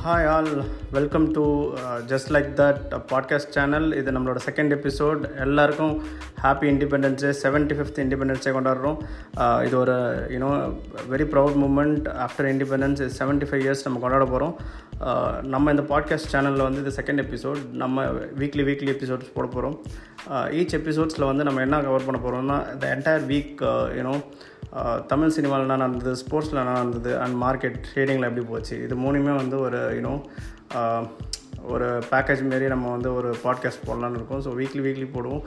Hi all welcome to just like that podcast channel இது நம்மளோட second episode எல்லாருக்கும் happy independence day seventy fifth independence day கொண்டாடுறோம் uh, இது ஒரு you know very proud moment after independence seventy five years நம்ம கொண்டாட போகிறோம் uh, நம்ம இந்த பாட்காஸ்ட் சேனலில் வந்து இது செகண்ட் எபிசோட் நம்ம வீக்லி வீக்லி எபிசோட்ஸ் போட போகிறோம் ஈச் எபிசோட்ஸில் வந்து நம்ம என்ன கவர் பண்ண போகிறோம்னா இந்த என்டையர் வீக் யூனோ தமிழ் சினிமாவில் என்ன நடந்தது? ஸ்போர்ட்ஸில் என்ன நடந்தது? அண்ட் மார்க்கெட் ட்ரேடிங்கில் எப்படி போச்சு? இது மூணுமே வந்து ஒரு யூனோ ஒரு பேக்கேஜ் மாரி நம்ம வந்து ஒரு பாட்காஸ்ட் போடலான்னு இருக்கோம். ஸோ வீக்லி வீக்லி போடுவோம்.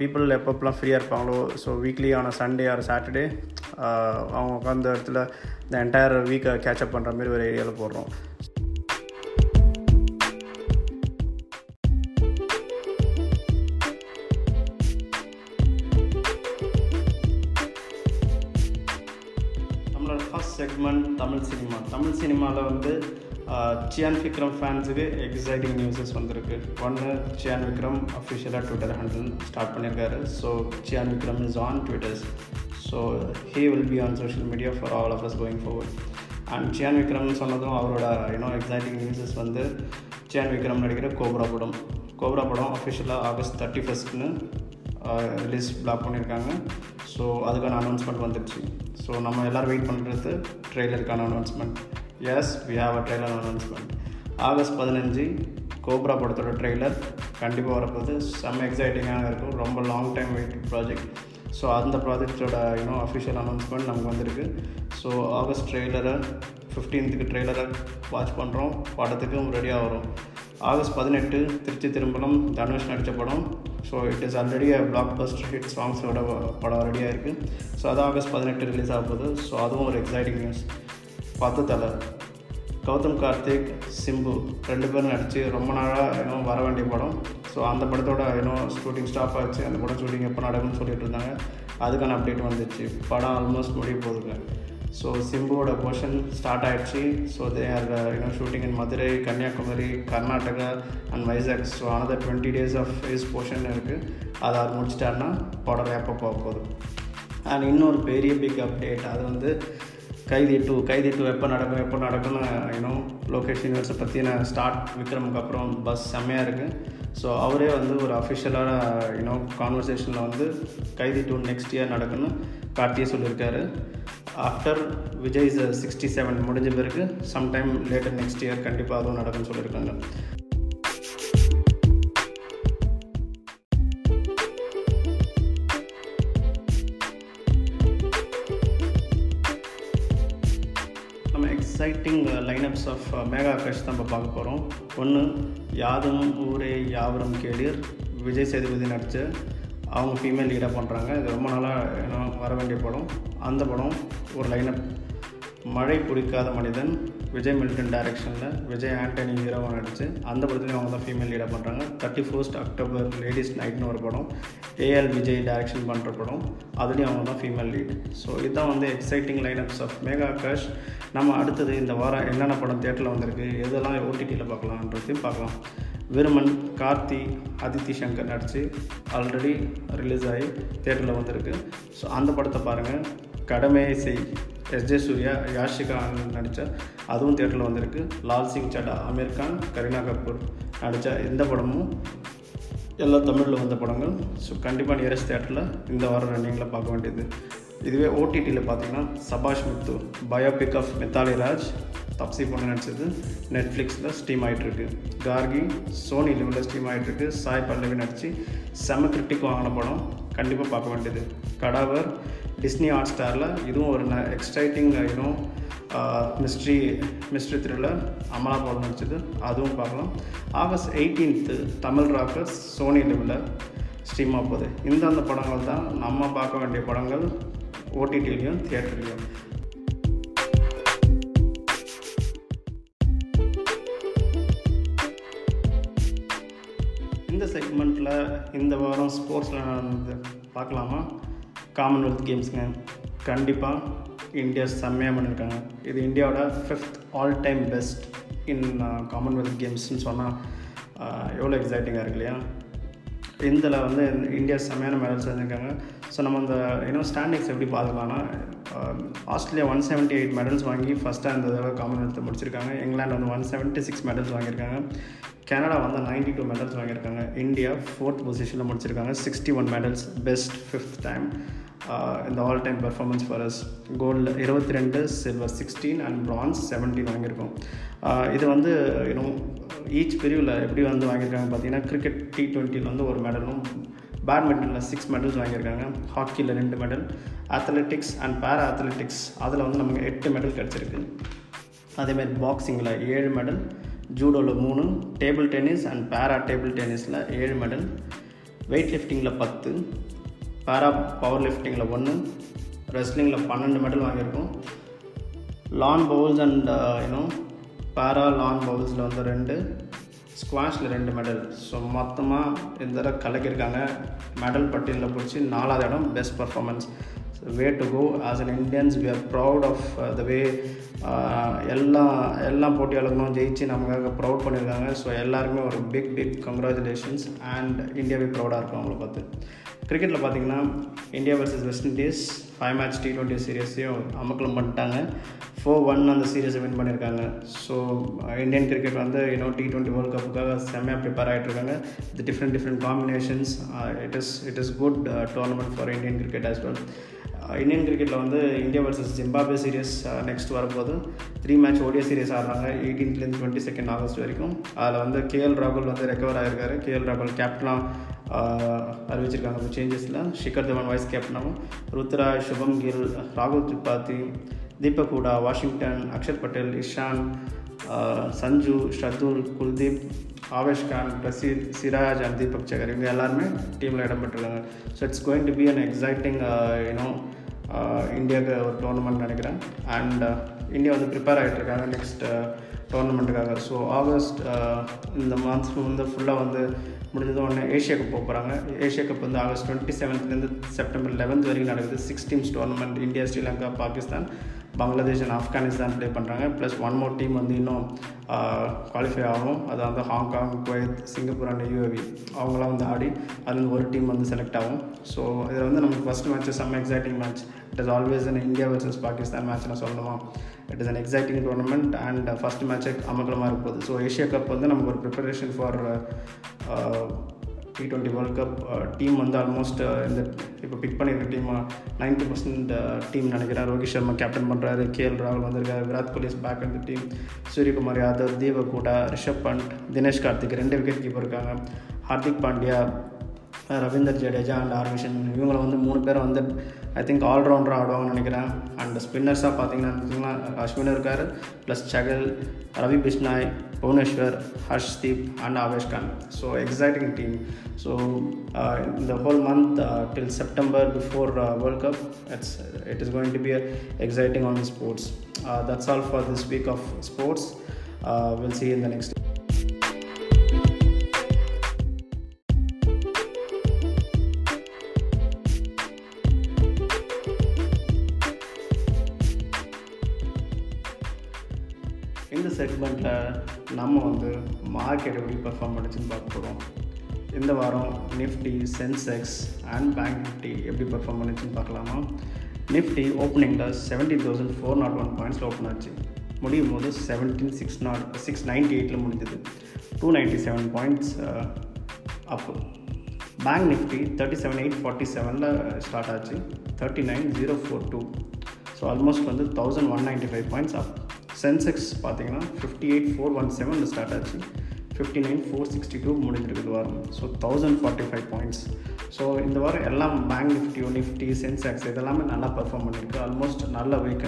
பீப்புள் எப்பப்பெல்லாம் ஃப்ரீயாக இருப்பாங்களோ ஸோ வீக்லி ஆன சண்டே ஆர் சாட்டர்டே அவங்க உட்காந்த இடத்துல இந்த என்டையர் வீக்கை கேட்சப் பண்ணுற மாதிரி ஒரு ஏரியாவில் போடுறோம். சினிமாவில் வந்து சியான் விக்ரம் ஃபேன்ஸுக்கு எக்ஸைட்டிங் நியூஸஸ் வந்திருக்கு. ஒன்று சியான் விக்ரம் அஃபிஷியலாக ட்விட்டர் ஹேண்டில் ஸ்டார்ட் பண்ணியிருக்காரு so Chiyaan Vikram is on twitters so he will be on social media for all of us going forward. And Chiyaan விக்ரம்னு சொன்னதும் அவரோட யூனோ எக்ஸைட்டிங் நியூஸஸ் வந்து சியான் விக்ரம் நடிக்கிற கோப்ரா படம். கோப்ரா படம் அஃபிஷியலாக ஆகஸ்ட் தேர்ட்டி ஃபஸ்ட்னு release block பண்ணியிருக்காங்க ஸோ அதுக்கான அனௌன்ஸ்மெண்ட் வந்துடுச்சு ஸோ நம்ம எல்லோரும் வெயிட் பண்ணுறது ட்ரெய்லருக்கான announcement as we have a trailer announcement August பதினஞ்சு கோப்ரா படத்தோட ட்ரெய்லர் கண்டிப்பாக வரப்போகுது. செம்ம எக்ஸைட்டிங்காக இருக்கும். ரொம்ப long time wait project so அந்த ப்ராஜெக்டோட இன்னும் அஃபிஷியல் அனௌன்ஸ்மெண்ட் நமக்கு வந்திருக்கு. ஸோ ஆகஸ்ட் ட்ரெய்லரை ஃபிஃப்டீன்த்துக்கு ட்ரெய்லரை வாட்ச் பண்ணுறோம் படத்துக்கும் ரெடியாக வரும். ஆகஸ்ட் பதினெட்டு திருச்சி திரும்பலம் தனுஷ் நடித்த படம். So it is already blockbuster hit சாங்ஸோட படம் ரெடியாக இருக்குது ஸோ அது ஆகஸ்ட் பதினெட்டு ரிலீஸ் ஆக போகுது. ஸோ அதுவும் ஒரு எக்ஸைட்டிங் நியூஸ் பத்து தலை. கௌதம் கார்த்திக் சிம்பு ரெண்டு பேரும் நடித்து ரொம்ப நாளாக இன்னும் வர வேண்டிய படம். ஸோ அந்த படத்தோட இன்னும் ஷூட்டிங் ஸ்டாப் ஆச்சு. அந்த படம் ஷூட்டிங் எப்போ நடக்கும்னு சொல்லிட்டு இருந்தாங்க. அதுக்கான அப்டேட் வந்துச்சு. படம் ஆல்மோஸ்ட் முடிய போகுதுங்க. ஸோ சிம்புவோட போர்ஷன் ஸ்டார்ட் ஆகிடுச்சு so they are you know shooting in Madurai Kanyakumari Karnataka and Vizag so another twenty days of his portion இருக்குது அதை அவர் முடிச்சிட்டாருன்னா படம் எப்போ போக போதும் அண்ட் இன்னொரு பெரிய பிக் அப்டேட் அது வந்து கைதி டூ கைதி டூ எப்போ நடக்கும் எப்போ நடக்கும்னு இன்னும் லோகேஷ் யூனிவர்ஸை பற்றின ஸ்டார்ட் விக்ரமுக்கு அப்புறம் பஸ் செம்மையாக இருக்குது ஸோ அவரே வந்து ஒரு அஃபிஷியலான யூனோ கான்வர்சேஷனில் வந்து கைதி டூ நெக்ஸ்ட் இயர் நடக்குன்னு கார்த்தியே சொல்லியிருக்காரு. ஆஃப்டர் விஜய் சிக்ஸ்டி செவன் முடிஞ்ச பிறகு சம்டைம் லேட்டர் நெக்ஸ்ட் இயர் கண்டிப்பாக அதுவும் நடக்கும்னு சொல்லியிருக்காங்க. லைனப்ஸ் ஆஃப் மேகா கஷ் தான் நம்ம பார்க்க போகிறோம் ஒன்று யாதும் ஊரே யாவரும் கேளீர். விஜய் சேதுபதி நடித்து அவங்க ஃபீமேல் லீடாக பண்ணுறாங்க இது ரொம்ப நாளாக வர வேண்டிய படம். அந்த படம் ஒரு லைனப் மழை பிடிக்காத மனிதன் விஜய் மில்டன் டைரக்ஷனில் விஜய் ஆண்டனி ஹீரோவாக நடித்து அந்த படத்துலையும் அவங்க தான் ஃபீமேல் லீடாக பண்ணுறாங்க தேர்ட்டி ஃபர்ஸ்ட் அக்டோபர் லேடிஸ் நைட்னு ஒரு படம். ஏஎல் விஜய் டைரக்ஷன் பண்ணுற படம். அதுலேயும் அவங்க தான் ஃபீமேல் லீட் ஸோ இதுதான் வந்து exciting lineups of Megha Akash நம்ம அடுத்தது இந்த வாரம் என்னென்ன படம் தேட்டரில் வந்திருக்கு எதெல்லாம் ஓடிடியில் பார்க்கலான்றதையும் பார்க்கலாம். விருமன் கார்த்தி அதித்தி சங்கர் நடித்து ஆல்ரெடி ரிலீஸ் ஆகி தேட்டரில் வந்திருக்கு. ஸோ அந்த படத்தை பாருங்கள் கடமையை செய். எஸ்ஜே சூர்யா யாஷிகா ஆனந்த் நடித்த அதுவும் தேட்டரில் வந்திருக்கு. லால் சிங் சடா அமீர் கான் கரீனா கபூர் நடித்த இந்த படமும் எல்லா தமிழில் வந்த படங்கள். ஸோ கண்டிப்பாக நியரஸ்ட் தேட்டரில் இந்த வாரம் ரன்னிங்கில் பார்க்க வேண்டியது. இதுவே ஓடிடியில் பார்த்தீங்கன்னா சபாஷ் முத்து பயோபிக் ஆஃப் மித்தாலி ராஜ் தப்சி பொண்ணு நடிச்சது நெட்ஃப்ளிக்ஸில் ஸ்ட்ரீம் ஆகிட்டுருக்கு கார்கி சோனி லெவலில் ஸ்ட்ரீம் ஆகிட்டுருக்கு சாய் பல்லவி நடித்து செம கிரிட்டிக் வாங்கின படம். கண்டிப்பாக பார்க்க வேண்டியது. கடாவர் டிஸ்னி ஹாட் ஸ்டாரில் இதுவும் ஒரு எக்ஸைட்டிங் இன்னும் மிஸ்ட்ரி மிஸ்ட்ரி த்ரில்லர் அமலா படம் நடிச்சது. அதுவும் பார்க்கலாம். August eighteenth Tamil rockers Sony லெவலில் ஸ்ட்ரீம் ஆக போகுது. இந்தந்த படங்கள் தான் நம்ம பார்க்க வேண்டிய படங்கள் ஓடிடிலையும் தியேட்டர்லையும் இந்த செக்மெண்ட்டில் இந்த வாரம் ஸ்போர்ட்ஸில் நடந்தது. பார்க்கலாமா? காமன்வெல்த் கேம்ஸுங்க கண்டிப்பாக இந்தியா செம்மையாக பண்ணியிருக்காங்க இது இந்தியாவோட fifth all time best in Commonwealth கேம்ஸ்னு சொன்னால் எவ்வளோ எக்ஸைட்டிங்காக இருக்கு இல்லையா? இதில் வந்து இந்தியா செம்மையான மெடல்ஸ் வந்திருக்காங்க ஸோ நம்ம அந்த இன்னும் ஸ்டாண்டிங்ஸ் எப்படி பார்க்கலாம்னா Australia one seventy eight medals வாங்கி ஃபஸ்ட்டாக இந்த தடவை காமன்வெல்த் முடிச்சிருக்காங்க. இங்கிலாந்து வந்து ஒன் செவன்ட்டி சிக்ஸ் மெடல்ஸ் வாங்கியிருக்காங்க. கனடா வந்து நைன்டி டூ மெடல்ஸ் வாங்கியிருக்காங்க. இந்தியா ஃபோர்த் பொசிஷனில் முடிச்சிருக்காங்க. Sixty one medals best fifth time இந்த all time performance for us gold இருபத்தி ரெண்டு silver sixteen and bronze seventeen வாங்கியிருக்கோம் இது வந்து இன்னும் ஈச் பிரிவில் எப்படி வந்து வாங்கியிருக்காங்க பார்த்தீங்கன்னா கிரிக்கெட் டி ட்வெண்ட்டியில் வந்து ஒரு மெடலும் பேட்மிண்டனில் சிக்ஸ் மெடல்ஸ் வாங்கியிருக்காங்க. ஹாக்கியில் ரெண்டு medal athletics and para athletics அதில் வந்து நமக்கு எட்டு மெடல் கிடச்சிருக்கு. அதேமாதிரி பாக்ஸிங்கில் ஏழு மெடல் ஜூடோவில் மூணு table tennis and para table டென்னிஸில் ஏழு மெடல் வெயிட் லிஃப்டிங்கில் பத்து பேரா பவர் லிஃப்டிங்கில் ஒன்று ரெஸ்லிங்கில் பன்னெண்டு மெடல் வாங்கியிருக்கோம். Lawn bowls and you know para lawn பவுல்ஸில் வந்து ரெண்டு ஸ்குவாஷில் ரெண்டு மெடல். ஸோ மொத்தமாக இந்த தடவை கலக்கியிருக்காங்க. மெடல் பட்டியலில் பிடிச்சி நாலாவது இடம் best performance way to go as an Indians we are proud of the way எல்லா எல்லா போட்டியாளர்களும் ஜெயிச்சு நமக்காக ப்ரௌட் பண்ணியிருக்காங்க. ஸோ எல்லாருக்குமே ஒரு பிக் பிக் கங்க்ராச்சுலேஷன்ஸ் அண்ட் இந்தியாவே ப்ரௌடாக இருக்கும் அவங்கள பார்த்து. கிரிக்கெட்டில் பார்த்தீங்கன்னா India versus West Indies five match T twenty சீரியஸையும் அமக்கலம் பண்ணிட்டாங்க. ஃபோர் ஒன் அந்த சீரியஸை வின் பண்ணியிருக்காங்க. ஸோ இந்தியன் கிரிக்கெட் வந்து இன்னும் டி டுவெண்ட்டி வேர்ல்ட் கப்புக்காக செம்மையாக prepare ஆகிட்ருக்காங்க with different different combinations it is it is good tournament for Indian cricket as well Indian கிரிக்கெட்டில் வந்து India versus Zimbabwe series next வரும்போது த்ரீ மேட்ச் ஓடியா series ஆடுறாங்க. எயிட்டீன்த்லேருந்து டுவெண்ட்டி செகண்ட் ஆகஸ்ட் வரைக்கும். அதில் வந்து கேஎல் ராகுல் வந்து ரெக்கவர் ஆகிருக்காரு கேஎல் ராகுல் கேப்டனாக அறிவிச்சிருக்காங்க. சேஞ்சஸில் ஷிகர் தவன் வைஸ் கேப்டனாகவும் ருத்ரா சுபம் கில் ராகுல் திரிபாதி தீபக் ஹூடா வாஷிங்டன் அக்ஷர் பட்டேல் இஷான் சஞ்சு ஷர்துல் குல்தீப் ஆவேஷ் கான் பிரசீத் சிராஜ் அண்ட் தீபக் சகர். இவங்க எல்லாருமே டீமில் இடம்பெற்றிருக்காங்க so it's going to be an exciting you know இந்தியாவுக்கு ஒரு டோர்னமெண்ட் நினைக்கிறேன். அண்ட் இந்தியா வந்து ப்ரிப்பேர் ஆகிட்டுருக்காங்க நெக்ஸ்ட் டோர்னமெண்ட்டுக்காக ஸோ ஆகஸ்ட் இந்த மந்த்ஸ் வந்து ஃபுல்லாக வந்து முடிஞ்சது உடனே ஏஷியா கப் போக போகிறாங்க ஏஷியா கப் வந்து ஆகஸ்ட் டுவெண்ட்டி செவன்த்லேருந்து செப்டம்பர் லெவன்த் வரைக்கும் நடக்குது. Six teams tournament India Sri Lanka Pakistan Bangladesh and Afghanistan play பண்ணுறாங்க ப்ளஸ் ஒன் மோர் டீம் வந்து இன்னும் குவாலிஃபை ஆகும். அது வந்து Hong Kong Kuwait Singapore and UAE அவங்களாம் வந்து ஆடி அதுலேருந்து ஒரு டீம் வந்து செலக்ட் ஆகும். ஸோ இதில் வந்து நமக்கு ஃபஸ்ட் மேட்ச் செம்ம exciting match it is always an India versus Pakistan match நான் சொல்லணுமா? It is an exciting tournament and first மேட்ச்சே அமக்கலமாக இருப்போது. ஸோ ஏஷியா கப் வந்து நமக்கு ஒரு preparation for T twenty world cup team வந்து ஆல்மோஸ்ட் uh, இந்த இப்போ பிக் பண்ணியிருக்க team ninety uh, percent team uh, நினைக்கிறேன் ரோஹித் சர்மா கேப்டன் பண்ணுறாரு கேஎல் ராகுல் வந்திருக்காரு. விராட் கோலி இஸ் பேக் அந்த டீம் சூரியகுமார் யாதவ் தீபகூடா ரிஷப் பண்ட் தினேஷ் கார்த்திக் ரெண்டு விக்கெட் கீப்பர் இருக்காங்க. ஹார்திக் பாண்டியா ரவீந்தர் ஜடேஜா அண்ட் ஆர்மிஷன் இவங்களை வந்து மூணு பேரை வந்து ஐ திங்க் ஆல்ரவுண்டராக ஆடுவாங்கன்னு நினைக்கிறேன். அண்ட் ஸ்பின்னர்ஸாக பார்த்தீங்கன்னா அஸ்வின் இருக்கார். Plus Chahal Ravi Bishnoi Bhuvneshwar Arshdeep and Avesh Khan so exciting team so இந்த whole month till September before world cup it's it is going to be exciting on sports that's all for this week of sports will see in the next செக்மெண்ட்டில் நம்ம வந்து market எப்படி perform பண்ணுச்சுன்னு பார்க்க போகிறோம் இந்த வாரம் Nifty Sensex and bank Nifty எப்படி perform பண்ணுச்சுன்னு பார்க்கலாமா? நிஃப்டி ஓப்பனிங்கில் seventeen thousand four not one பாயிண்ட்ஸில் open ஆச்சு. முடியும் போது seventeen six not six ninety எயிட்டில் முடிஞ்சது. Two ninety seven points up bank Nifty thirty seven eight forty செவனில் ஸ்டார்ட் ஆச்சு. Thirty nine zero four two so almost வந்து thousand one ninety five points up Sensex பார்த்தீங்கன்னா fifty eight four one செவனில் start ஆச்சு. Fifty nine four sixty two முடிஞ்சிருக்குது வாரம். So thousand forty five points so இந்த வாரம் எல்லாம் bank நிஃப்டியோ Nifty Sensex இதெல்லாமே நல்லா பர்ஃபார்ம் பண்ணியிருக்கு ஆல்மோஸ்ட் நல்ல வீக்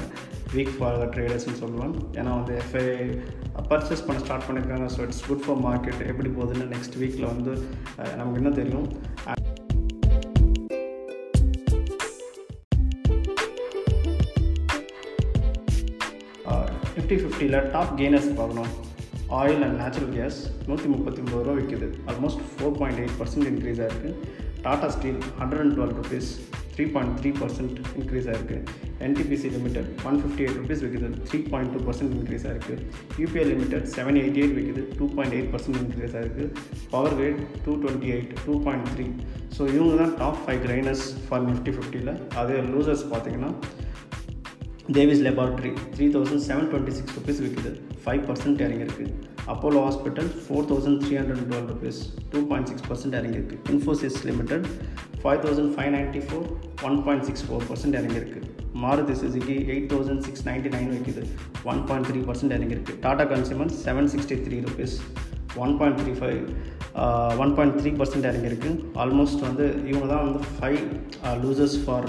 வீக் ஃபார் ட்ரேடர்ஸ்னு சொல்லுவேன் ஏன்னா வந்து எஃப்ஐ பர்ச்சேஸ் பண்ண ஸ்டார்ட் பண்ணியிருக்காங்க so it's good for market எப்படி போகுதுன்னு நெக்ஸ்ட் வீக்கில் வந்து நமக்கு என்ன தெரியும்? ஃபிஃப்டி ஃபிஃப்டியில் டாப் கெய்னர்ஸ் பார்க்கணும். ஆயில் அண்ட் நேச்சுரல் கேஸ் நூற்றி முப்பத்தி ஒம்பது ரூபா விற்கிது almost four point eight percent increase ஆகிருக்கு Tata steel hundred and twelve rupees three point three percent increase ஆகிருக்கு NTPC limited one fifty eight rupees விற்கிது three point two percent increase ஆகிருக்கு UPI limited seven eighty eight விற்கிது two point eight percent increase ஆகிருக்கு power grid two twenty eight two point three so இவங்க தான் top five gainers for Nifty ஃபிஃப்டியில் அதே losers பார்த்தீங்கன்னா Divi's laboratory three thousand seven twenty six rupees விற்குது five percent இறங்கியிருக்கு. Apollo hospital four thousand three hundred twelve rupees two point six percent இறங்கியிருக்கு. Infosys limited five thousand five ninety four one point six four percent இறங்கியிருக்கு. Maruti Suzuki eight thousand six ninety nine விற்கிது one point three percent இறங்கியிருக்கு. Tata consumer seven sixty three rupees one point three five one point three percent இறங்கியிருக்கு. Almost வந்து இவங்க தான் வந்து five losers for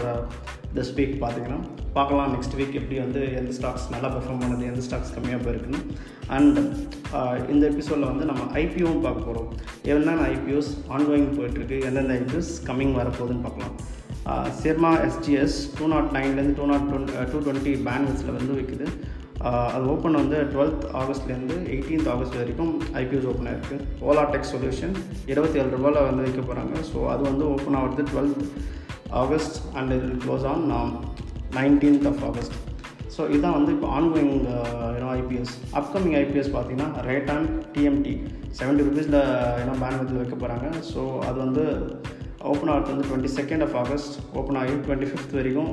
this week பார்த்தீங்கன்னா பார்க்கலாம் next week எப்படி வந்து எந்த ஸ்டாக்ஸ் நல்லா பெர்ஃபார்ம் பண்ணுது எந்த ஸ்டாக்ஸ் கம்மியாக போயிருக்குன்னு. அண்ட் uh, இந்த எபிசோடில் வந்து நம்ம ஐபிஓவும் பார்க்க போகிறோம் என்னென்ன ஐபிஓஸ் ஆன்கோயிங் போயிட்டுருக்கு எந்தெந்த ஐபிஓஸ் கம்மிங் வரப்போகுதுன்னு பார்க்கலாம். Syrma SGS two not நைன்லேருந்து two not twenty two twenty பேண்ட்விட்ஸில் வந்து விற்குது uh, அது ஓப்பன் வந்து டுவெல்த் ஆகஸ்ட்லேருந்து எயிட்டீன்த் ஆகஸ்ட் வரைக்கும் ஐபிஎஸ் ஓப்பன் ஆயிருக்கு. ஓலா டெக் சொல்யூஷன் இருபத்தி ஏழு ரூபாயில் வந்து விற்க போகிறாங்க ஸோ அது வந்து ஓப்பன் ஆகிறது twelfth August and it close on nineteenth of August so இதுதான் வந்து இப்போ ஆன்கோயிங் ஏன்னா ஐபிஎஸ் அப்கமிங் ஐபிஎஸ் பார்த்தீங்கன்னா ரேட் அண்ட் டிஎம்டி செவன்ட்டி ருபீஸில் ஏன்னா பேண்ட் வைக்க போகிறாங்க ஸோ அது வந்து ஓப்பன் ஆகிறது வந்து twenty second of August open ஆகி டுவெண்ட்டி ஃபிஃப்த் வரைக்கும்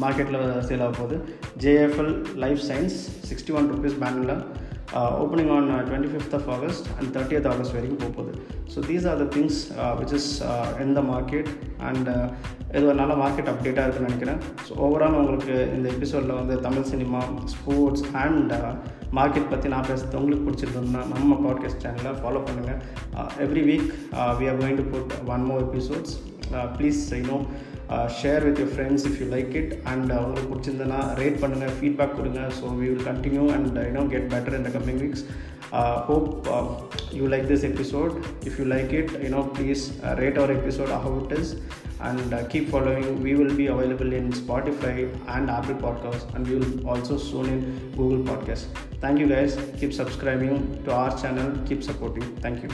மார்க்கெட்டில் சேல் ஆக போகுது. JFL life science sixty one rupees பேனில் opening on twenty fifth of August and thirtieth August வரைக்கும் போக போகுது so these are the things which is in the market and இது ஒரு நல்ல மார்க்கெட் அப்டேட்டாக இருக்குன்னு நினைக்கிறேன். ஸோ ஓவரால் உங்களுக்கு இந்த எபிசோடில் வந்து Tamil cinema sports and market பற்றி நான் பேசுறது உங்களுக்கு பிடிச்சிருந்தோம்னா நம்ம பாட்காஸ்ட் சேனலில் ஃபாலோ பண்ணுங்கள் every week we are going to put one more episodes please you know share with your friends if you like it and உங்களுக்கு பிடிச்சிருந்தனா ரேட் பண்ணுங்கள் ஃபீட்பேக் கொடுங்க so we will continue and you know get better in the coming weeks hope you like this episode if you like it you know please rate our episode how it is and uh, keep following we will be available in spotify and apple podcasts and we will also soon in google podcast thank you guys keep subscribing to our channel keep supporting thank you